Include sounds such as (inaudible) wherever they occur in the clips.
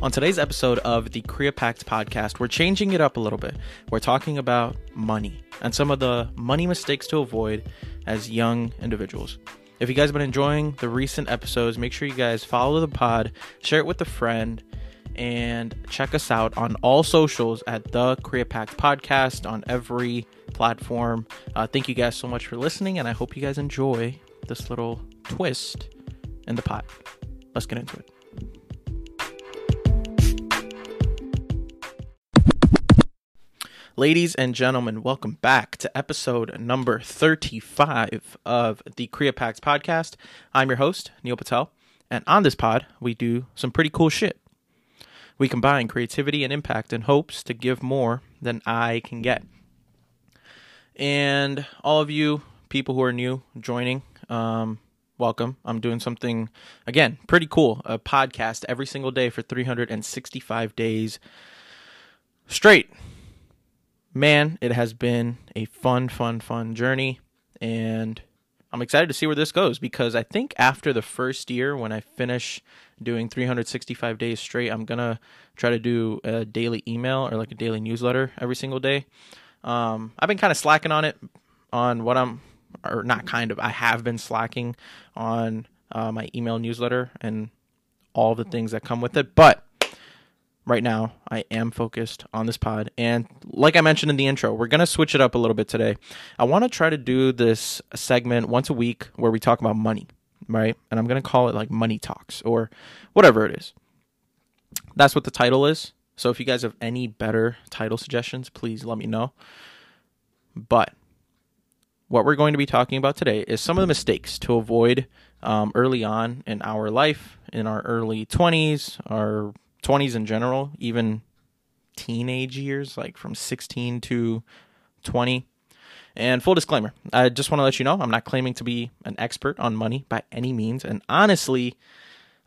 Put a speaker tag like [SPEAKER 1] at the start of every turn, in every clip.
[SPEAKER 1] On today's episode of the CreaPact podcast, we're changing it up a little bit. We're talking about money and some of the money mistakes to avoid as young individuals. If you guys have been enjoying the recent episodes, make sure you guys follow the pod, share it with a friend, and check us out on all socials at the CreaPact podcast on every platform. Uh, thank you guys so much for listening, and I hope you guys enjoy this little twist in the pot. Let's get into it. Ladies and gentlemen, welcome back to episode number 35 of the CreaPact podcast. I'm your host, Neel Patel, and on this pod, we do some pretty cool shit. We combine creativity and impact in hopes to give more than I can get. And all of you people who are new joining, um, welcome. I'm doing something, again, pretty cool a podcast every single day for 365 days straight man, it has been a fun, fun, fun journey. And I'm excited to see where this goes because I think after the first year, when I finish doing 365 days straight, I'm going to try to do a daily email or like a daily newsletter every single day. Um, I've been kind of slacking on it, on what I'm, or not kind of, I have been slacking on uh, my email newsletter and all the things that come with it. But right now I am focused on this pod. And like I mentioned in the intro, we're going to switch it up a little bit today. I want to try to do this segment once a week where we talk about money, right? And I'm going to call it like money talks or whatever it is. That's what the title is. So if you guys have any better title suggestions, please let me know. But what we're going to be talking about today is some of the mistakes to avoid um, early on in our life, in our early 20s, our 20s in general, even teenage years, like from 16 to 20. And full disclaimer, I just want to let you know I'm not claiming to be an expert on money by any means. And honestly,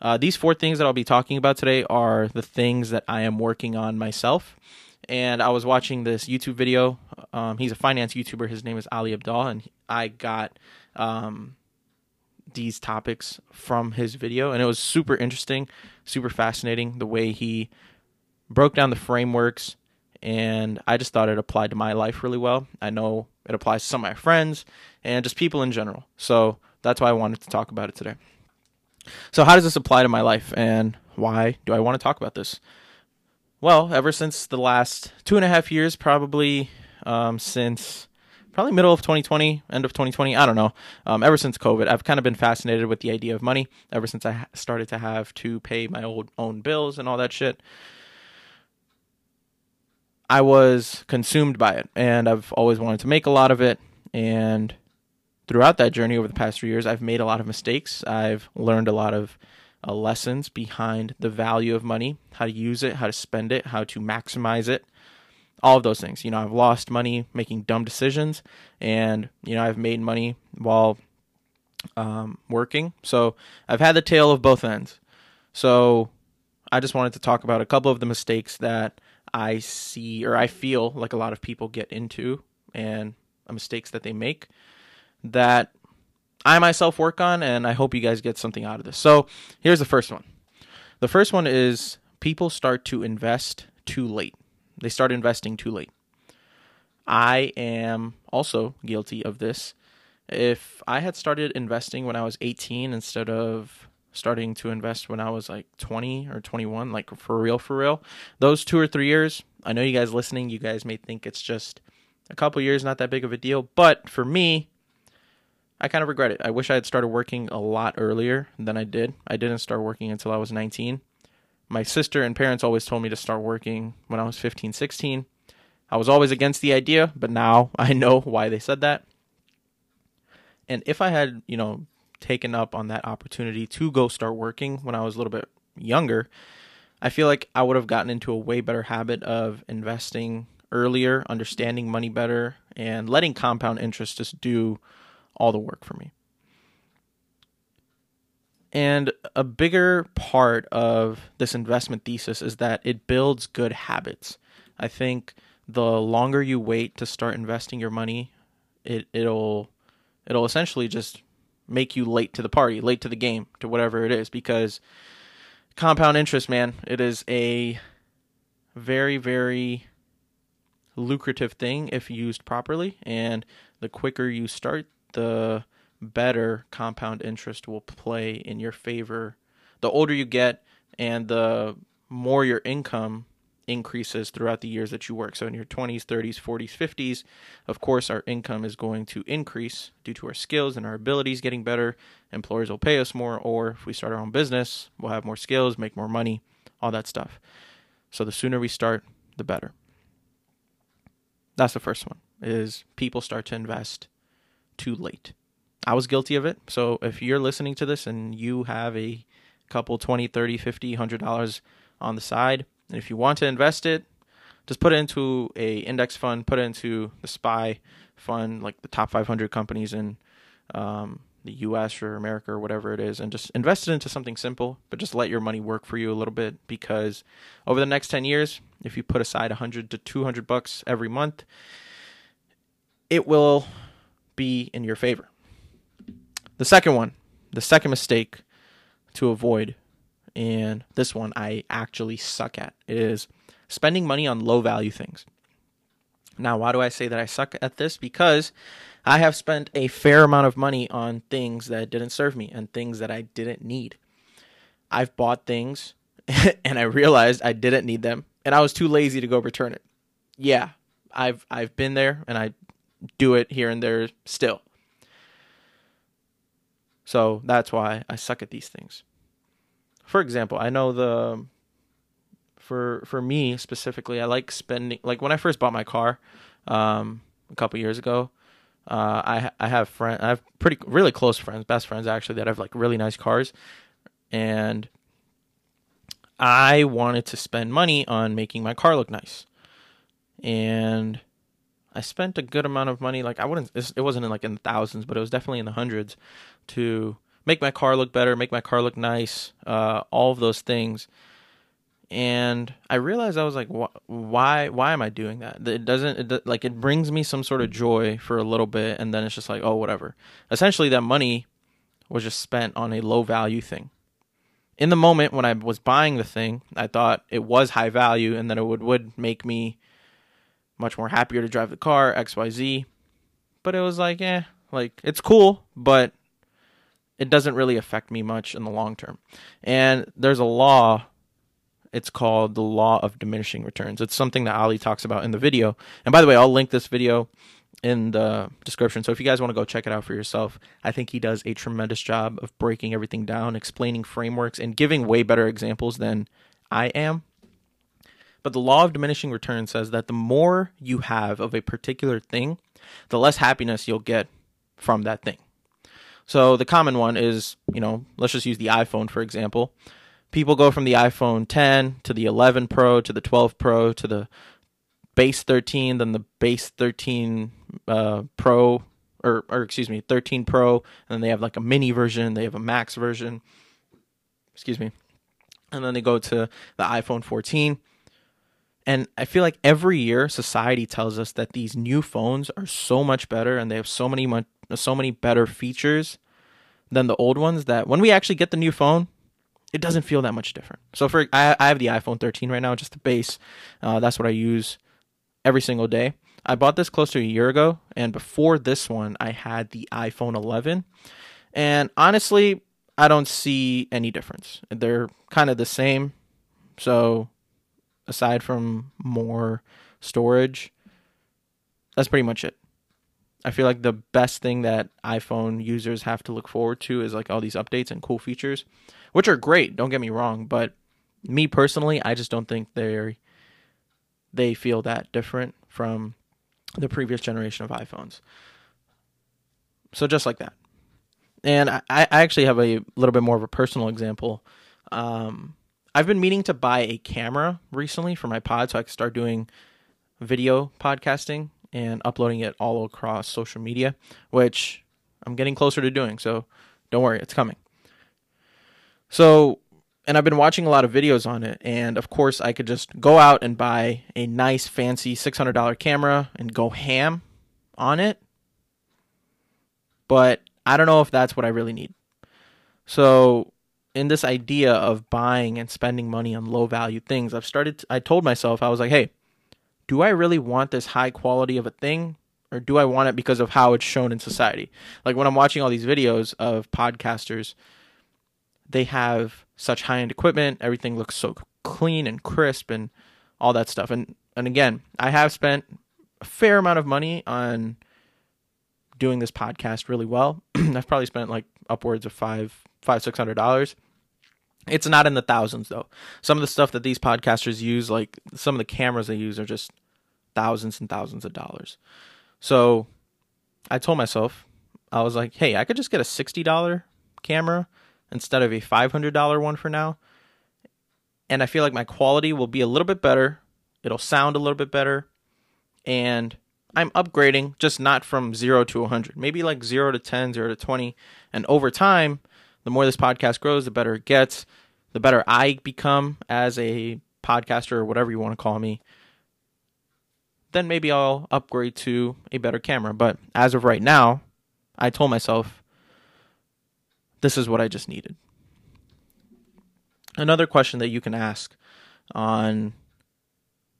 [SPEAKER 1] uh, these four things that I'll be talking about today are the things that I am working on myself. And I was watching this YouTube video. Um, he's a finance YouTuber. His name is Ali Abdaal. And I got um, these topics from his video. And it was super interesting super fascinating the way he broke down the frameworks and I just thought it applied to my life really well. I know it applies to some of my friends and just people in general. So that's why I wanted to talk about it today. So, how does this apply to my life and why do I want to talk about this? Well, ever since the last two and a half years, probably um, since probably middle of 2020, end of 2020. I don't know. Um, ever since COVID, I've kind of been fascinated with the idea of money. Ever since I started to have to pay my old own bills and all that shit, I was consumed by it, and I've always wanted to make a lot of it. And throughout that journey over the past three years, I've made a lot of mistakes. I've learned a lot of uh, lessons behind the value of money, how to use it, how to spend it, how to maximize it all of those things. You know, I've lost money making dumb decisions, and you know, I've made money while um, working. So I've had the tail of both ends. So I just wanted to talk about a couple of the mistakes that I see or I feel like a lot of people get into, and mistakes that they make that I myself work on, and I hope you guys get something out of this. So here's the first one. The first one is people start to invest too late. They start investing too late. I am also guilty of this. If I had started investing when I was 18 instead of starting to invest when I was like 20 or 21, like for real, for real, those two or three years, I know you guys listening, you guys may think it's just a couple years, not that big of a deal. But for me, I kind of regret it. I wish I had started working a lot earlier than I did. I didn't start working until I was 19 my sister and parents always told me to start working when I was 15, 16. I was always against the idea, but now (laughs) I know why they said that. And if I had, you know, taken up on that opportunity to go start working when I was a little bit younger, I feel like I would have gotten into a way better habit of investing earlier, understanding money better, and letting compound interest just do all the work for me. And a bigger part of this investment thesis is that it builds good habits. I think the longer you wait to start investing your money, it it'll it'll essentially just make you late to the party, late to the game, to whatever it is because compound interest, man, it is a very, very lucrative thing if used properly. And the quicker you start, the better compound interest will play in your favor. The older you get and the more your income increases throughout the years that you work. So in your 20s, 30s, 40s, 50s, of course, our income is going to increase due to our skills and our abilities getting better. Employers will pay us more, or if we start our own business, we'll have more skills, make more money, all that stuff. So the sooner we start, the better. That's the first one is people start to invest too late. I was guilty of it. So if you're listening to this and you have a couple 20, 30, 50, 100 dollars on the side, and if you want to invest it, just put it into a index fund, put it into the SPY fund, like the top 500 companies in um, the U.S. or America or whatever it is, and just invest it into something simple. But just let your money work for you a little bit because over the next 10 years, if you put aside 100 to 200 bucks every month, it will be in your favor. The second one, the second mistake to avoid and this one I actually suck at is spending money on low value things. Now, why do I say that I suck at this? Because I have spent a fair amount of money on things that didn't serve me and things that I didn't need. I've bought things (laughs) and I realized I didn't need them and I was too lazy to go return it. Yeah, I've I've been there and I do it here and there still. So that's why I suck at these things for example, I know the for for me specifically, I like spending like when I first bought my car um, a couple years ago. Uh, I I have friend I have pretty really close friends, best friends actually that have like really nice cars, and I wanted to spend money on making my car look nice, and I spent a good amount of money. Like I wouldn't, it wasn't in like in the thousands, but it was definitely in the hundreds to make my car look better, make my car look nice, uh, all of those things. And I realized I was like, why, why am I doing that? It doesn't, it, like, it brings me some sort of joy for a little bit, and then it's just like, oh, whatever. Essentially, that money was just spent on a low value thing. In the moment when I was buying the thing, I thought it was high value, and that it would would make me much more happier to drive the car, X, Y, Z. But it was like, eh, like it's cool, but it doesn't really affect me much in the long term. And there's a law, it's called the law of diminishing returns. It's something that Ali talks about in the video. And by the way, I'll link this video in the description. So if you guys want to go check it out for yourself, I think he does a tremendous job of breaking everything down, explaining frameworks, and giving way better examples than I am. But the law of diminishing returns says that the more you have of a particular thing, the less happiness you'll get from that thing. So the common one is, you know, let's just use the iPhone for example. People go from the iPhone 10 to the 11 Pro to the 12 Pro to the base 13, then the base 13 uh, Pro, or, or excuse me, 13 Pro, and then they have like a mini version, they have a max version. Excuse me. And then they go to the iPhone 14. And I feel like every year society tells us that these new phones are so much better and they have so many so many better features than the old ones that when we actually get the new phone, it doesn't feel that much different. So for I, I have the iPhone 13 right now, just the base. Uh, that's what I use every single day. I bought this close to a year ago, and before this one, I had the iPhone 11. And honestly, I don't see any difference. They're kind of the same. So aside from more storage, that's pretty much it. I feel like the best thing that iPhone users have to look forward to is like all these updates and cool features, which are great. Don't get me wrong, but me personally, I just don't think they they feel that different from the previous generation of iPhones. So just like that, and I, I actually have a little bit more of a personal example. Um, I've been meaning to buy a camera recently for my pod, so I can start doing video podcasting and uploading it all across social media, which I'm getting closer to doing. So don't worry, it's coming. So, and I've been watching a lot of videos on it. And of course, I could just go out and buy a nice, fancy $600 camera and go ham on it. But I don't know if that's what I really need. So, in this idea of buying and spending money on low value things, I've started, to, I told myself, I was like, hey, do I really want this high quality of a thing? Or do I want it because of how it's shown in society? Like when I'm watching all these videos of podcasters, they have such high end equipment, everything looks so clean and crisp and all that stuff. And and again, I have spent a fair amount of money on doing this podcast really well. (clears throat) I've probably spent like upwards of five, five, six hundred dollars. It's not in the thousands though. Some of the stuff that these podcasters use, like some of the cameras they use, are just thousands and thousands of dollars. So I told myself, I was like, hey, I could just get a sixty dollar camera instead of a five hundred dollar one for now. And I feel like my quality will be a little bit better. It'll sound a little bit better. And I'm upgrading, just not from zero to 100, maybe like zero to 10, zero to 20. And over time, the more this podcast grows, the better it gets, the better I become as a podcaster or whatever you want to call me. Then maybe I'll upgrade to a better camera. But as of right now, I told myself this is what I just needed. Another question that you can ask on,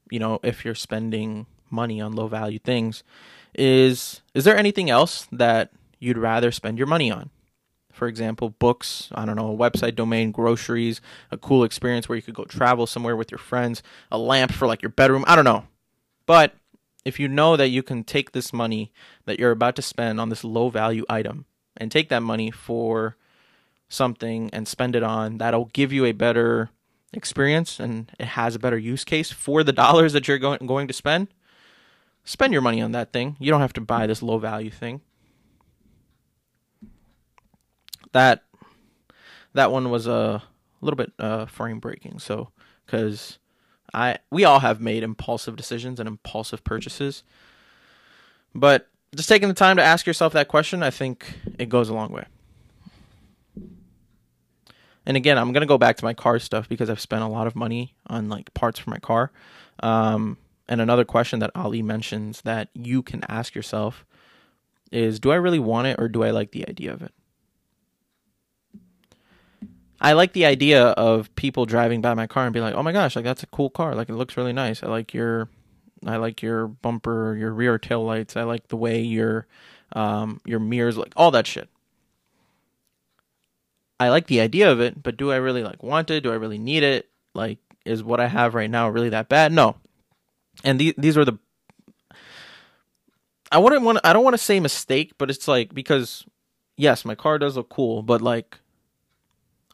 [SPEAKER 1] you know, if you're spending money on low value things is is there anything else that you'd rather spend your money on? For example, books, I don't know, a website domain, groceries, a cool experience where you could go travel somewhere with your friends, a lamp for like your bedroom, I don't know. But if you know that you can take this money that you're about to spend on this low value item and take that money for something and spend it on that'll give you a better experience and it has a better use case for the (laughs) dollars that you're going going to spend, spend your money on that thing. You don't have to buy this low value thing. That that one was a little bit uh, frame breaking. So because I we all have made impulsive decisions and impulsive purchases, but just taking the time to ask yourself that question, I think it goes a long way. And again, I'm gonna go back to my car stuff because I've spent a lot of money on like parts for my car. Um, and another question that Ali mentions that you can ask yourself is do I really want it or do I like the idea of it? I like the idea of people driving by my car and be like, "Oh my gosh, like that's a cool car. Like it looks really nice. I like your I like your bumper, your rear tail lights. I like the way your um your mirrors like all that shit." I like the idea of it, but do I really like want it? Do I really need it? Like is what I have right now really that bad? No and these these are the I wouldn't want I don't want to say mistake, but it's like because yes, my car does look cool, but like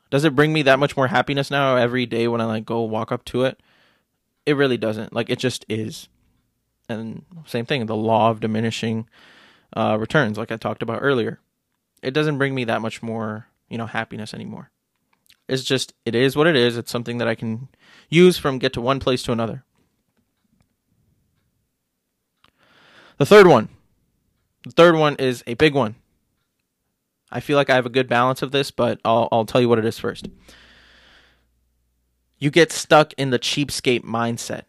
[SPEAKER 1] does it bring me that much more happiness now every day when I like go walk up to it? It really doesn't. Like it just is. And same thing, the law of diminishing uh, returns, like I talked about earlier. It doesn't bring me that much more, you know, happiness anymore. It's just it is what it is. It's something that I can use from get to one place to another. The third one. The third one is a big one. I feel like I have a good balance of this, but I'll, I'll tell you what it is first. You get stuck in the cheapskate mindset,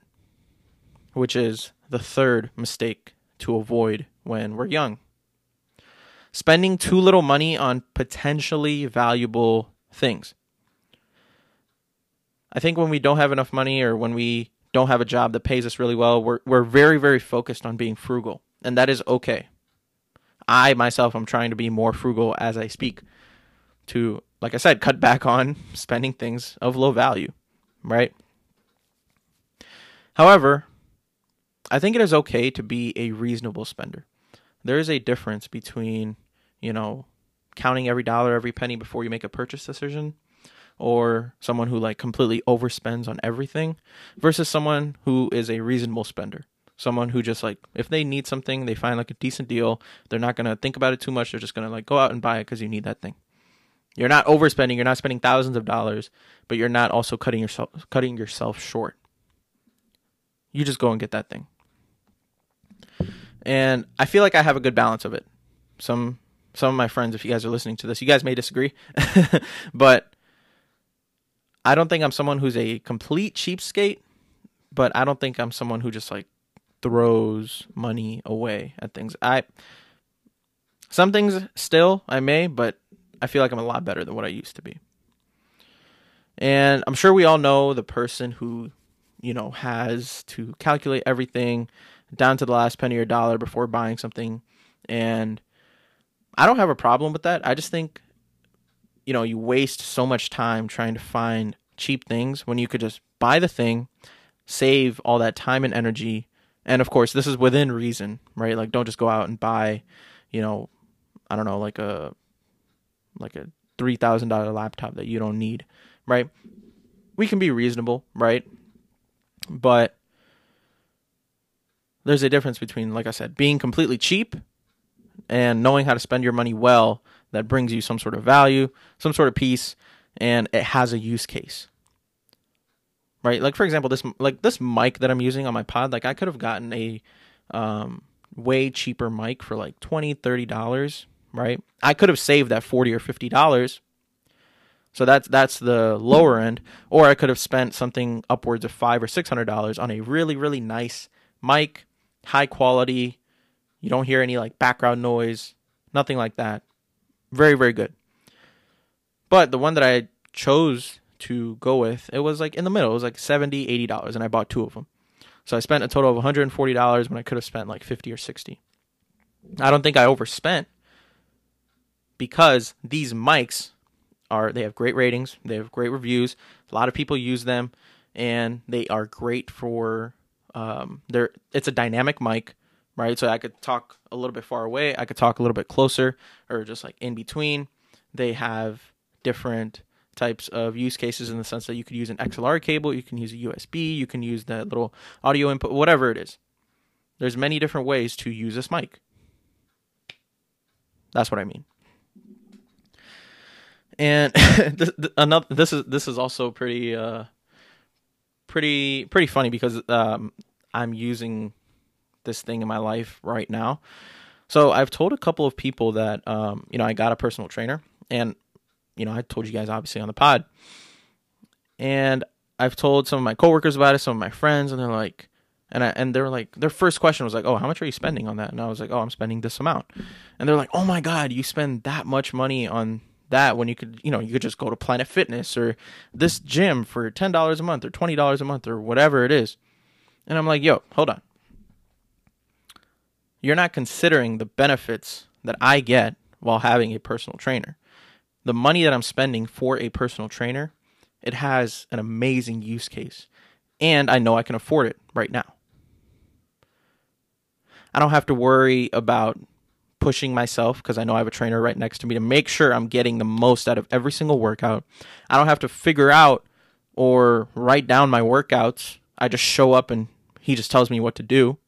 [SPEAKER 1] which is the third mistake to avoid when we're young. Spending too little money on potentially valuable things. I think when we don't have enough money or when we don't have a job that pays us really well, we're we're very very focused on being frugal, and that is okay. I myself am trying to be more frugal as I speak to like I said cut back on (laughs) spending things of low value, right? However, I think it is okay to be a reasonable spender. There is a difference between, you know, counting every dollar, every penny before you make a purchase decision or someone who like completely overspends on everything versus someone who is a reasonable spender someone who just like if they need something they find like a decent deal they're not going to think about it too much they're just going to like go out and buy it because you need that thing. You're not overspending you're not spending thousands of dollars but you're not also cutting yourself cutting yourself short. You just go and get that thing. And i feel like i have a good balance of it. Some some of my friends if you guys are listening to this you guys may disagree (laughs) but I don't think I'm someone who's a complete cheapskate, but I don't think I'm someone who just like throws money away at things. I some things still I may, but I feel like I'm a lot better than what I used to be. And I'm sure we all know the person who, you know, has to calculate everything down to the last penny or dollar before buying something. And I don't have a problem with that. I just think, you know, you waste so much time trying to find cheap things when you could just buy the thing, save all that time and energy. And of course, this is within reason, right? Like, don't just go out and buy, you know, I don't know, like a like a three thousand dollar laptop that you don't need, right? We can be reasonable, right? But there's a difference between, like I said, being completely cheap and knowing how to spend your money well that brings you some sort of value, some sort of peace, and it has a use case. Right? Like for example, this like this mic that I'm using on my pod, like I could have gotten a um, way cheaper mic for like 20 30 dollars right? I could have saved that 40 or 50 dollars. So that's that's the lower end. Or i could have spent something upwards of five or six hundred dollars on a really really nice mic high quality. You don't hear any like background noise nothing like that. Very very good. But the one that i chose to go with it was like in the middle it was like 70 80 dollars and i bought two of them so I spent a total of $140 when I could have spent like 50 or 60. I don't think I overspent because these mics are they have great ratings, they have great reviews. A lot of people use them and they are great for um they're it's a dynamic mic, right? So I could talk a little bit far away, I could talk a little bit closer or just like in between. They have different types of use cases in the sense that you could use an XLR cable, you can use a USB, you can use that little audio input, whatever it is. There's many different ways to use this mic. That's what I mean. And (laughs) this, another this is this is also pretty uh pretty pretty funny because um I'm using this thing in my life right now. So I've told a couple of people that um you know I got a personal trainer and you know, I told you guys obviously on the pod. And I've told some of my coworkers about it, some of my friends, and they're like, and I, and they're like, their first question was like, oh, how much are you spending on that? And I was like, oh, I'm spending this amount. And they're like, oh my god, you spend that much money on that when you could, you know, you could just go to Planet Fitness or this gym for ten dollars a month or twenty dollars a month or whatever it is. And I'm like, yo, hold on. You're not considering the benefits that I get while having a personal trainer the money that I'm spending for a personal trainer, it has an amazing use case. And I know I can afford it right now. I don't have to worry about pushing myself because I know I have a trainer right next to me to make sure I'm getting the most out of every single workout. I don't have to figure out or write down my workouts. I just show up and he just tells me what to do.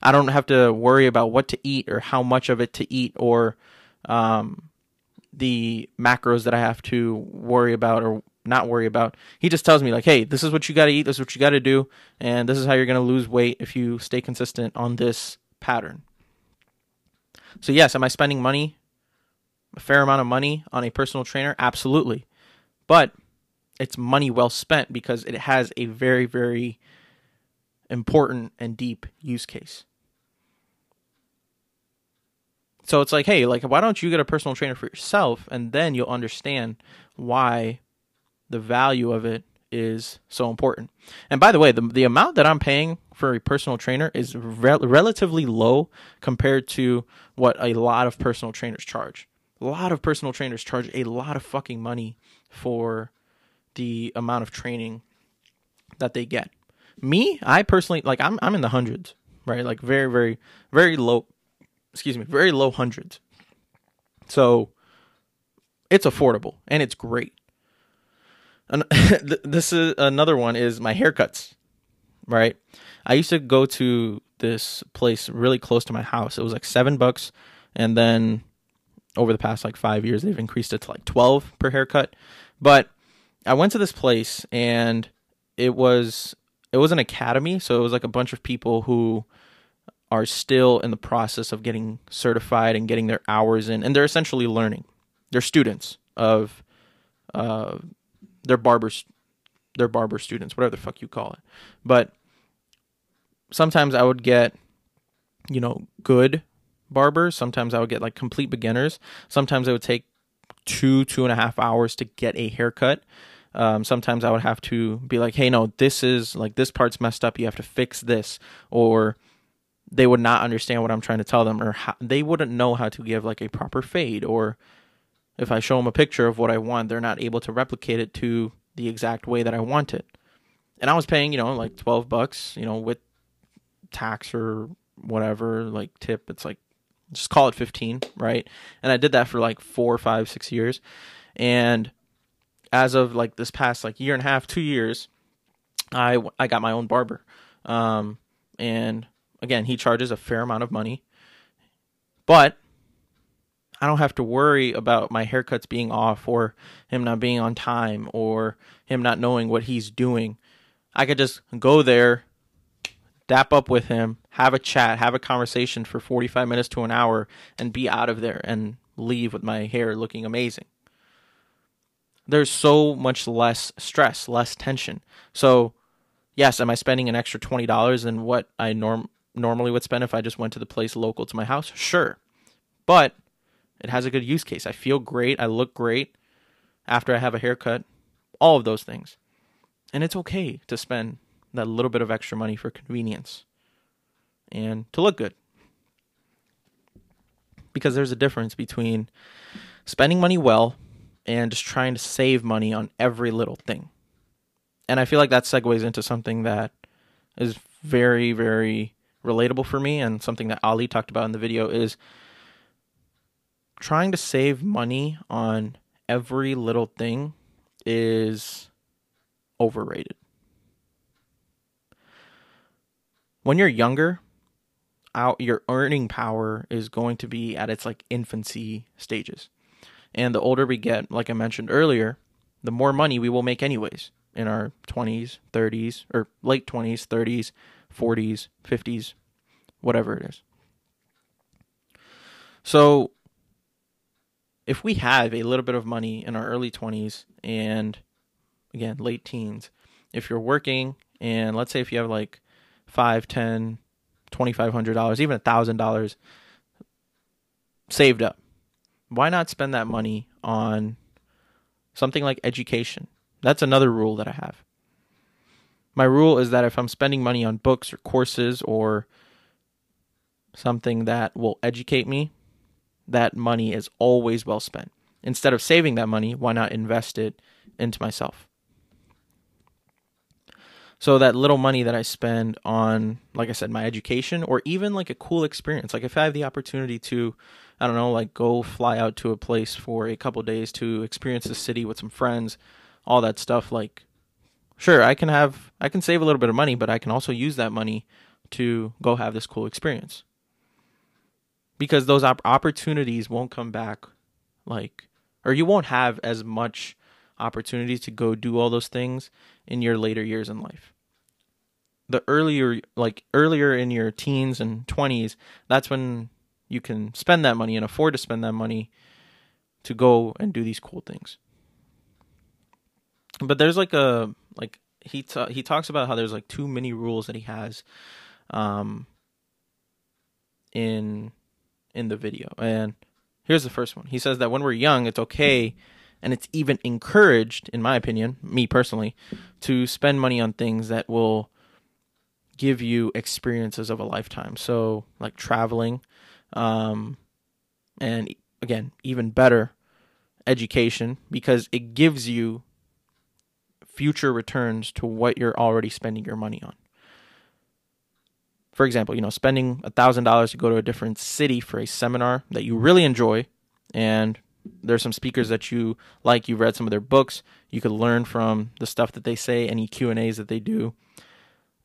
[SPEAKER 1] I don't have to worry about what to eat or how much of it to eat or um, the macros that I have to worry about or not worry about. He just tells me like, "Hey, this is what you got to eat. This is what you got to do, and this is how you're going to lose weight if you stay consistent on this pattern." So yes, am I spending money, a fair amount of money on a personal trainer? Absolutely, but it's money well spent because it has a very very important and deep use case. So it's like, hey, like why don't you get a personal trainer for yourself and then you'll understand why the value of it is so important. And by the way, the the amount that I'm paying for a personal trainer is re- relatively low compared to what a lot of personal trainers charge. A lot of personal trainers charge a lot of fucking money for the amount of training that they get. Me, I personally like I'm I'm in the hundreds, right? Like very very very low excuse me, very low hundreds. So it's affordable and it's great. And (laughs) this is another one is my haircuts, right? I used to go to this place really close to my house. It was like seven bucks, and then over the past like five years, they've increased it to like twelve per haircut. But I went to this place, and it was it was an academy, so it was like a bunch of people who are still in the process of getting certified and getting their hours in, and they're essentially learning. They're students of uh, they're barbers, they're barber students, whatever the fuck you call it. But sometimes I would get, you know, good barbers. Sometimes I would get like complete beginners. Sometimes it would take two two and a half hours to get a haircut. Um, sometimes I would have to be like, hey, no, this is like this part's messed up. You have to fix this, or they would not understand what I'm trying to tell them, or how, they wouldn't know how to give like a proper fade, or if I show them a picture of what I want, they're not able to replicate it to the exact way that I want it. And I was paying, you know, like 12 bucks, you know, with tax or whatever, like tip, it's like just call it 15, right? And I did that for like four, five, six years. And as of like this past like year and a half, two years, I, I got my own barber. Um, and again, he charges a fair amount of money, but I don't have to worry about my haircuts being off or him not being on time or him not knowing what he's doing. I could just go there, dap up with him, have a chat, have a conversation for 45 minutes to an hour, and be out of there and leave with my hair looking amazing. There's so much less stress, less tension. So, yes, am I spending an extra $20 than what I norm- normally would spend if I just went to the place local to my house? Sure. But it has a good use case. I feel great. I look great after I have a haircut. All of those things. And it's okay to spend that little bit of extra money for convenience and to look good. Because there's a difference between spending money well and just trying to save money on every little thing. And I feel like that segues into something that is very, very relatable for me and something that Ali talked about in the video is trying to save money on every little thing is overrated. When you're younger, out your earning power is going to be at its like infancy stages. And the older we get, like I mentioned earlier, the more money we will make anyways in our 20s, 30s, or late 20s, 30s, 40s, 50s, whatever it is. So if we have a little bit of money in our early 20s and again late teens if you're working and let's say if you have like 5 10 $2500 even $1000 saved up why not spend that money on something like education that's another rule that i have my rule is that if i'm spending money on books or courses or something that will educate me that money is always well spent. Instead of saving that money, why not invest it into myself? So that little money that I spend on, like I said, my education or even like a cool experience. Like if I have the opportunity to, I don't know, like go fly out to a place for a couple days to experience the city with some friends, all that stuff, like sure, I can have I can save a little bit of money, but I can also use that money to go have this cool experience. Because those op- opportunities won't come back like or you won't have as much opportunities to go do all those things in your later years in life. The earlier like earlier in your teens and 20s that's when you can spend that money and afford to spend that money to go and do these cool things but there's like a like he ta- he talks about how there's like too many rules that he has um in in the video. And here's the first one. He says that when we're young, it's okay and it's even encouraged, in my opinion, me personally, to spend money on things that will give you experiences of a lifetime. So, like traveling, um, and again, even better, education, because it gives you future returns to what you're already spending your money on for example, you know, spending a thousand dollars to go to a different city for a seminar that you really enjoy, and there's some speakers that you like. You've read some of their books. You could learn from the stuff that they say, any Q and A's that they do.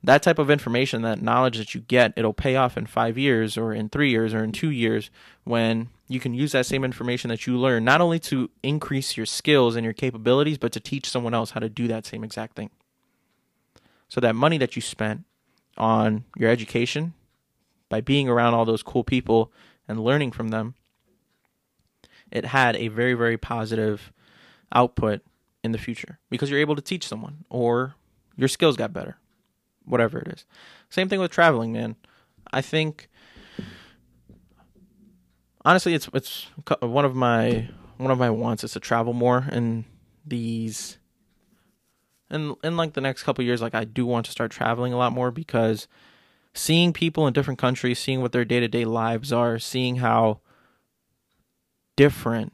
[SPEAKER 1] That type of information, that knowledge that you get, it'll pay off in five years, or in three years, or in two years when you can use that same information that you learn not only to increase your skills and your capabilities, but to teach someone else how to do that same exact thing. So that money that you spent on your education by being around all those cool people and learning from them, it had a very, very positive output in the future because you're able to teach someone or your skills got better, whatever it is. Same thing with traveling, man. I think honestly, it's it's one of my one of my wants is to travel more and these and in like the next couple years like I do want to start traveling a lot more because seeing people in different countries, seeing what their day-to-day lives are, seeing how different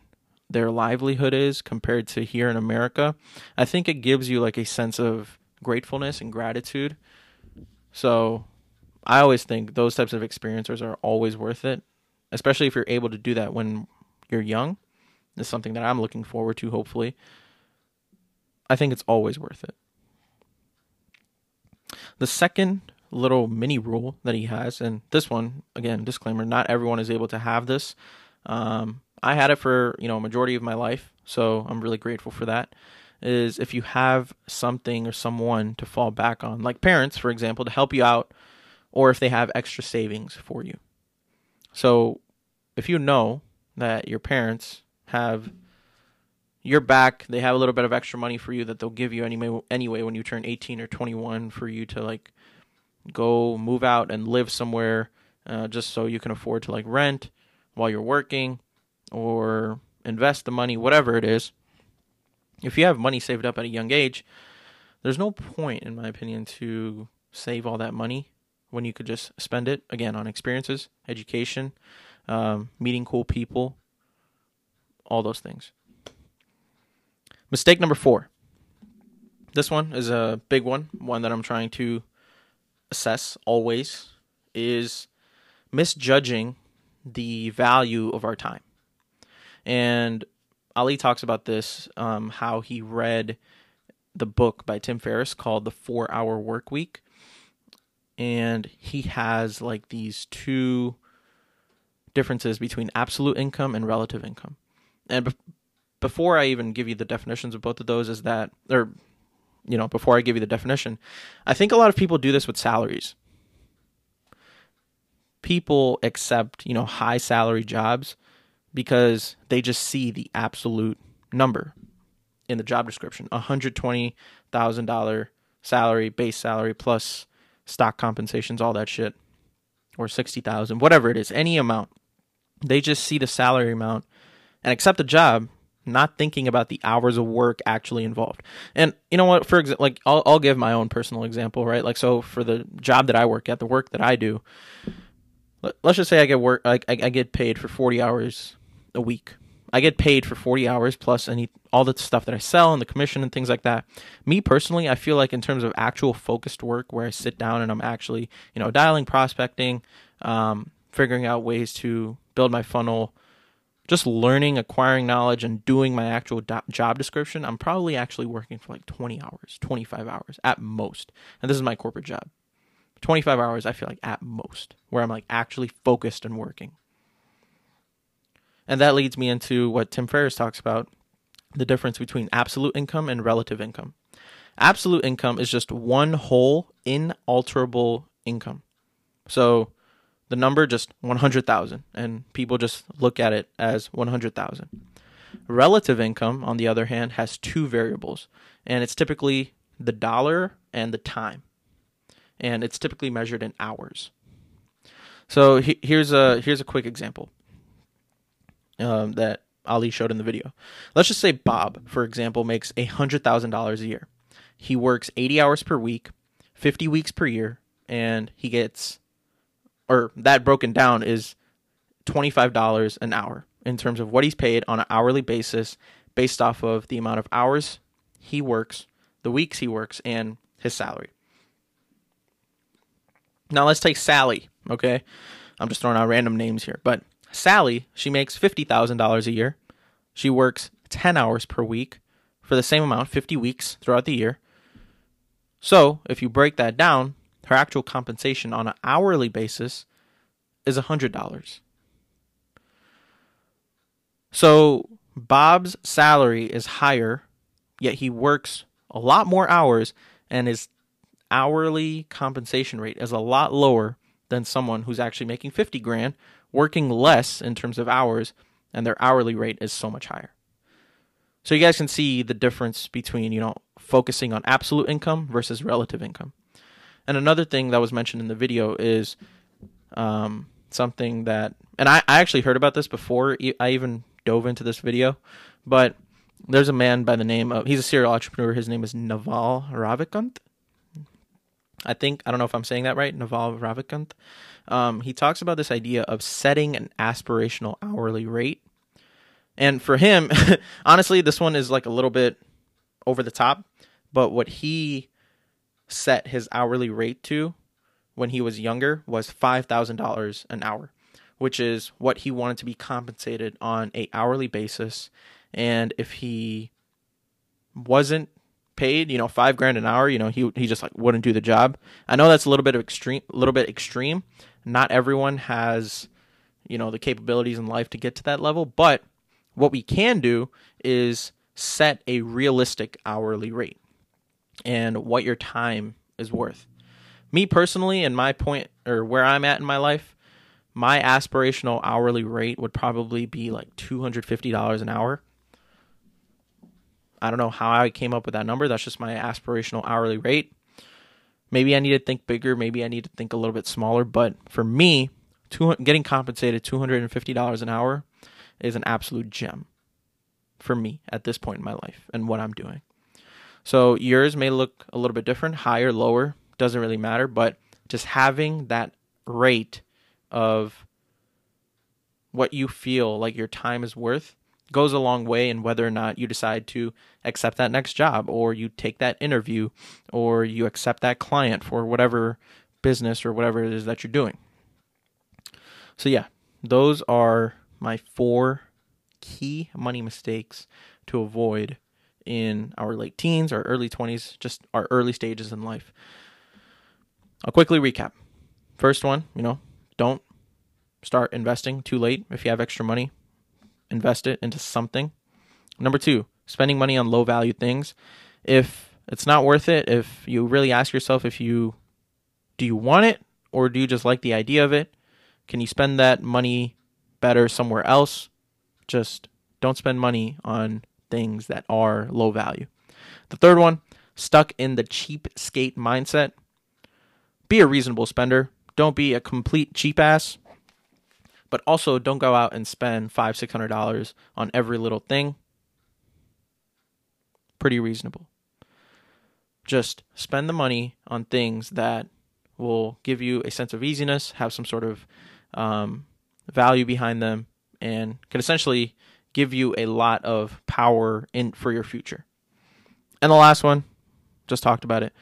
[SPEAKER 1] their livelihood is compared to here in America, I think it gives you like a sense of gratefulness and gratitude. So I always think those types of experiences are always worth it, especially if you're able to do that when you're young. is something that I'm looking forward to, hopefully. I think it's always worth it. The second little mini rule that he has, and this one, again, disclaimer, not everyone is able to have this. Um, I had it for, you know, a majority of my life, so I'm really grateful for that. Is if you have something or someone to fall back on, like parents, for example, to help you out, or if they have extra savings for you. So if you know that your parents have your back, they have a little bit of extra money for you that they'll give you anyway anyway when you turn 18 or 21 for you to like go move out and live somewhere uh, just so you can afford to like rent while you're working or invest the money, whatever it is. If you have money saved up at a young age, there's no point, in my opinion, to save all that money when you could just spend it again on experiences, education, um, meeting cool people, all those things. Mistake number four. This one is a big one, one that I'm trying to assess always is misjudging the value of our time. And Ali talks about this, um, how he read the book by Tim Ferriss called The Four Hour Work Week. And he has like these two differences between absolute income and relative income. And be- before I even give you the definitions of both of those, is that, or you know, before I give you the definition, I think a lot of people do this with salaries. People accept, you know, high salary jobs because they just see the absolute number in the job description $120,000 salary, base salary, plus stock compensations, all that shit, or 60000 whatever it is, any amount. They just see the salary amount and accept the job not thinking about the hours of work actually involved. And you know what? For example, like I'll, I'll give my own personal example, right? Like so, for the job that I work at, the work that I do, let, us just say I get work, like I, I get paid for forty hours a week. I get paid for 40 hours plus any all the stuff that I sell and the commission and things like that. Me personally, I feel like in terms of actual focused work where I sit down and I'm actually, you know, dialing prospecting, um, figuring out ways to build my funnel, just learning, acquiring knowledge, and doing my actual do- job description, I'm probably actually working for like 20 hours, 25 hours at most. And this is my corporate job. 25 hours, I feel like at most, where I'm like actually focused and working. And that leads me into what Tim Ferriss talks about the difference between absolute income and relative income. Absolute income is just one whole, inalterable income. So the number just 100,000 and people just look at it as 100,000. Relative income on the other hand has two variables and it's typically the dollar and the time. And it's typically measured in hours. So he, here's a here's a quick example um, that Ali showed in the video. Let's just say Bob, for example, makes hundred thousand dollars a year. He works eighty hours per week, fifty weeks per year, and he gets or that broken down is $25 an hour in terms of what he's paid on an hourly basis based off of the amount of hours he works, the weeks he works, and his salary. Now let's take Sally, okay? I'm just throwing out random names here, but Sally, she makes $50,000 a year. She works 10 hours per week for the same amount, 50 weeks throughout the year. So, if you break that down, her actual compensation on an hourly basis is $100. So Bob's salary is higher, yet he works a lot more hours, and his hourly compensation rate is a lot lower than someone who's actually making 50 grand, working less in terms of hours, and their hourly rate is so much higher. So you guys can see the difference between, you know, focusing on absolute income versus relative income. And another thing that was mentioned in the video is um, something that, and I, I actually heard about this before I even dove into this video, but there's a man by the name of he's a serial entrepreneur. His name is Naval Ravikant. I think I don't know if I'm saying that right. Naval Ravikant. Um, he talks about this idea of setting an aspirational hourly rate, and for him, (laughs) honestly, this one is like a little bit over the top. But what he set his hourly rate to when he was younger was five thousand dollars an hour, which is what he wanted to be compensated on a hourly basis. And if he wasn't paid, you know, five grand an hour, you know, he he just like wouldn't do the job. I know that's a little bit of extreme, a little bit extreme. Not everyone has, you know, the capabilities in life to get to that level, but what we can do is set a realistic hourly rate and what your time is worth. Me personally, and my point or where I'm at in my life, my aspirational hourly rate would probably be like $250 an hour. I don't know how I came up with that number. That's just my aspirational hourly rate. Maybe I need to think bigger. Maybe I need to think a little bit smaller. But for me, two, getting compensated $250 an hour is an absolute gem for me at this point in my life and what I'm doing. So yours may look a little bit different, higher, lower, doesn't really matter, but just having that rate of what you feel like your time is worth goes a long way in whether or not you decide to accept that next job or you take that interview or you accept that client for whatever business or whatever it is that you're doing. So, yeah, those are my four key money mistakes to avoid in our late teens, our early 20s, just our early stages in life. I'll quickly recap. First one, you know, don't start investing too late. If you have extra money, invest it into something. Number two, spending money on low value things. If it's not worth it, if you really ask yourself if you do you want it or do you just like the idea of it? Can you spend that money better somewhere else? Just don't spend money on things that are low value. The third one, stuck in the cheap skate mindset. Be a reasonable spender. Don't be a complete cheap ass. But also don't go out and spend five, six hundred dollars on every little thing. Pretty reasonable. Just spend the money on things that will give you a sense of easiness, have some sort of um, value behind them, and can essentially give you a lot of power in for your future. And the last one, just talked about it.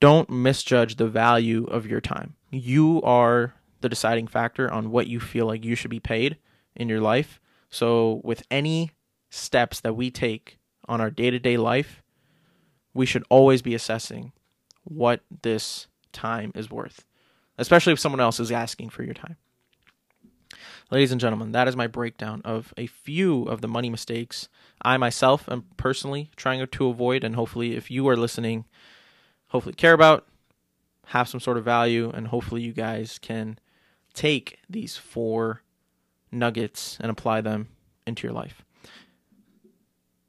[SPEAKER 1] Don't misjudge the value of your time. You are the deciding factor on what you feel like you should be paid in your life. So, with any steps that we take on our day to day life, we should always be assessing what this time is worth, especially if someone else is asking for your time. Ladies and gentlemen, that is my breakdown of a few of the money mistakes I myself am personally trying to avoid, and hopefully, if you are listening, hopefully care about, have some sort of value, and hopefully, you guys can take these four nuggets and apply them into your life.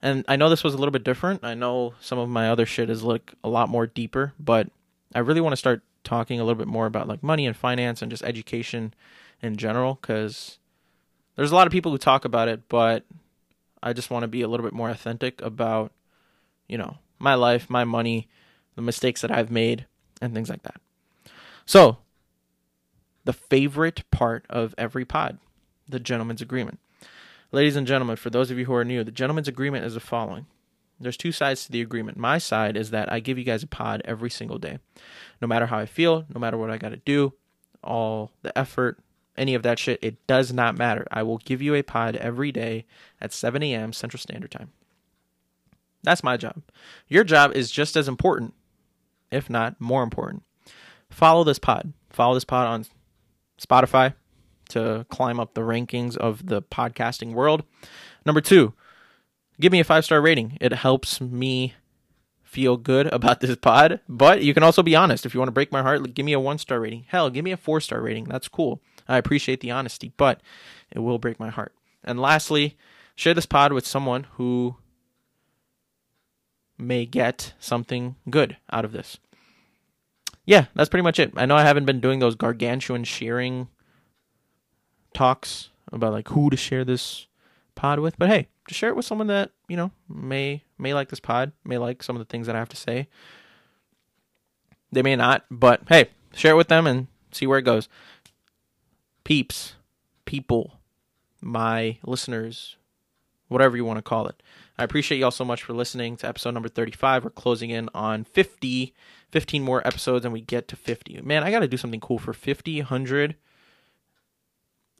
[SPEAKER 1] And I know this was a little bit different. I know some of my other shit is like a lot more deeper, but I really want to start talking a little bit more about like money and finance and just education in general because there's a lot of people who talk about it, but I just want to be a little bit more authentic about, you know, my life, my money, the mistakes that I've made, and things like that. So, the favorite part of every pod, the gentleman's agreement. Ladies and gentlemen, for those of you who are new, the gentleman's agreement is the following. There's two sides to the agreement. My side is that I give you guys a pod every single day. No matter how I feel, no matter what I got to do, all the effort, any of that shit. It does not matter. I will give you a pod every day at 7 a.m. Central Standard Time. That's my job. Your job is just as important, if not more important. Follow this pod. Follow this pod on Spotify to climb up the rankings of the podcasting world. Number two, give me a five star rating. It helps me feel good about this pod, but you can also be honest. If you want to break my heart, give me a one star rating. Hell, give me a four star rating. That's cool. I appreciate the honesty, but it will break my heart. And lastly, share this pod with someone who may get something good out of this. Yeah, that's pretty much it. I know I haven't been doing those gargantuan shearing talks about like who to share this pod with. But hey, just share it with someone that you know may may like this pod, may like some of the things that I have to say. They may not, but hey, share it with them and see where it goes. Peeps, people, my listeners, whatever you want to call it. I appreciate y'all so much for listening to episode number 35. We're closing in on 50, 15 more episodes, and we get to 50. Man, I got to do something cool for 50, 100.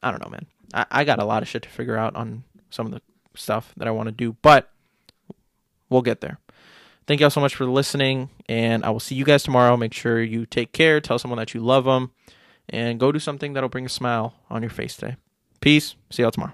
[SPEAKER 1] I don't know, man. I, I got a lot of shit to figure out on some of the stuff that I want to do, but we'll get there. Thank y'all so much for listening, and I will see you guys tomorrow. Make sure you take care, tell someone that you love them, and go do something that'll bring a smile on your face today. Peace. See y'all tomorrow.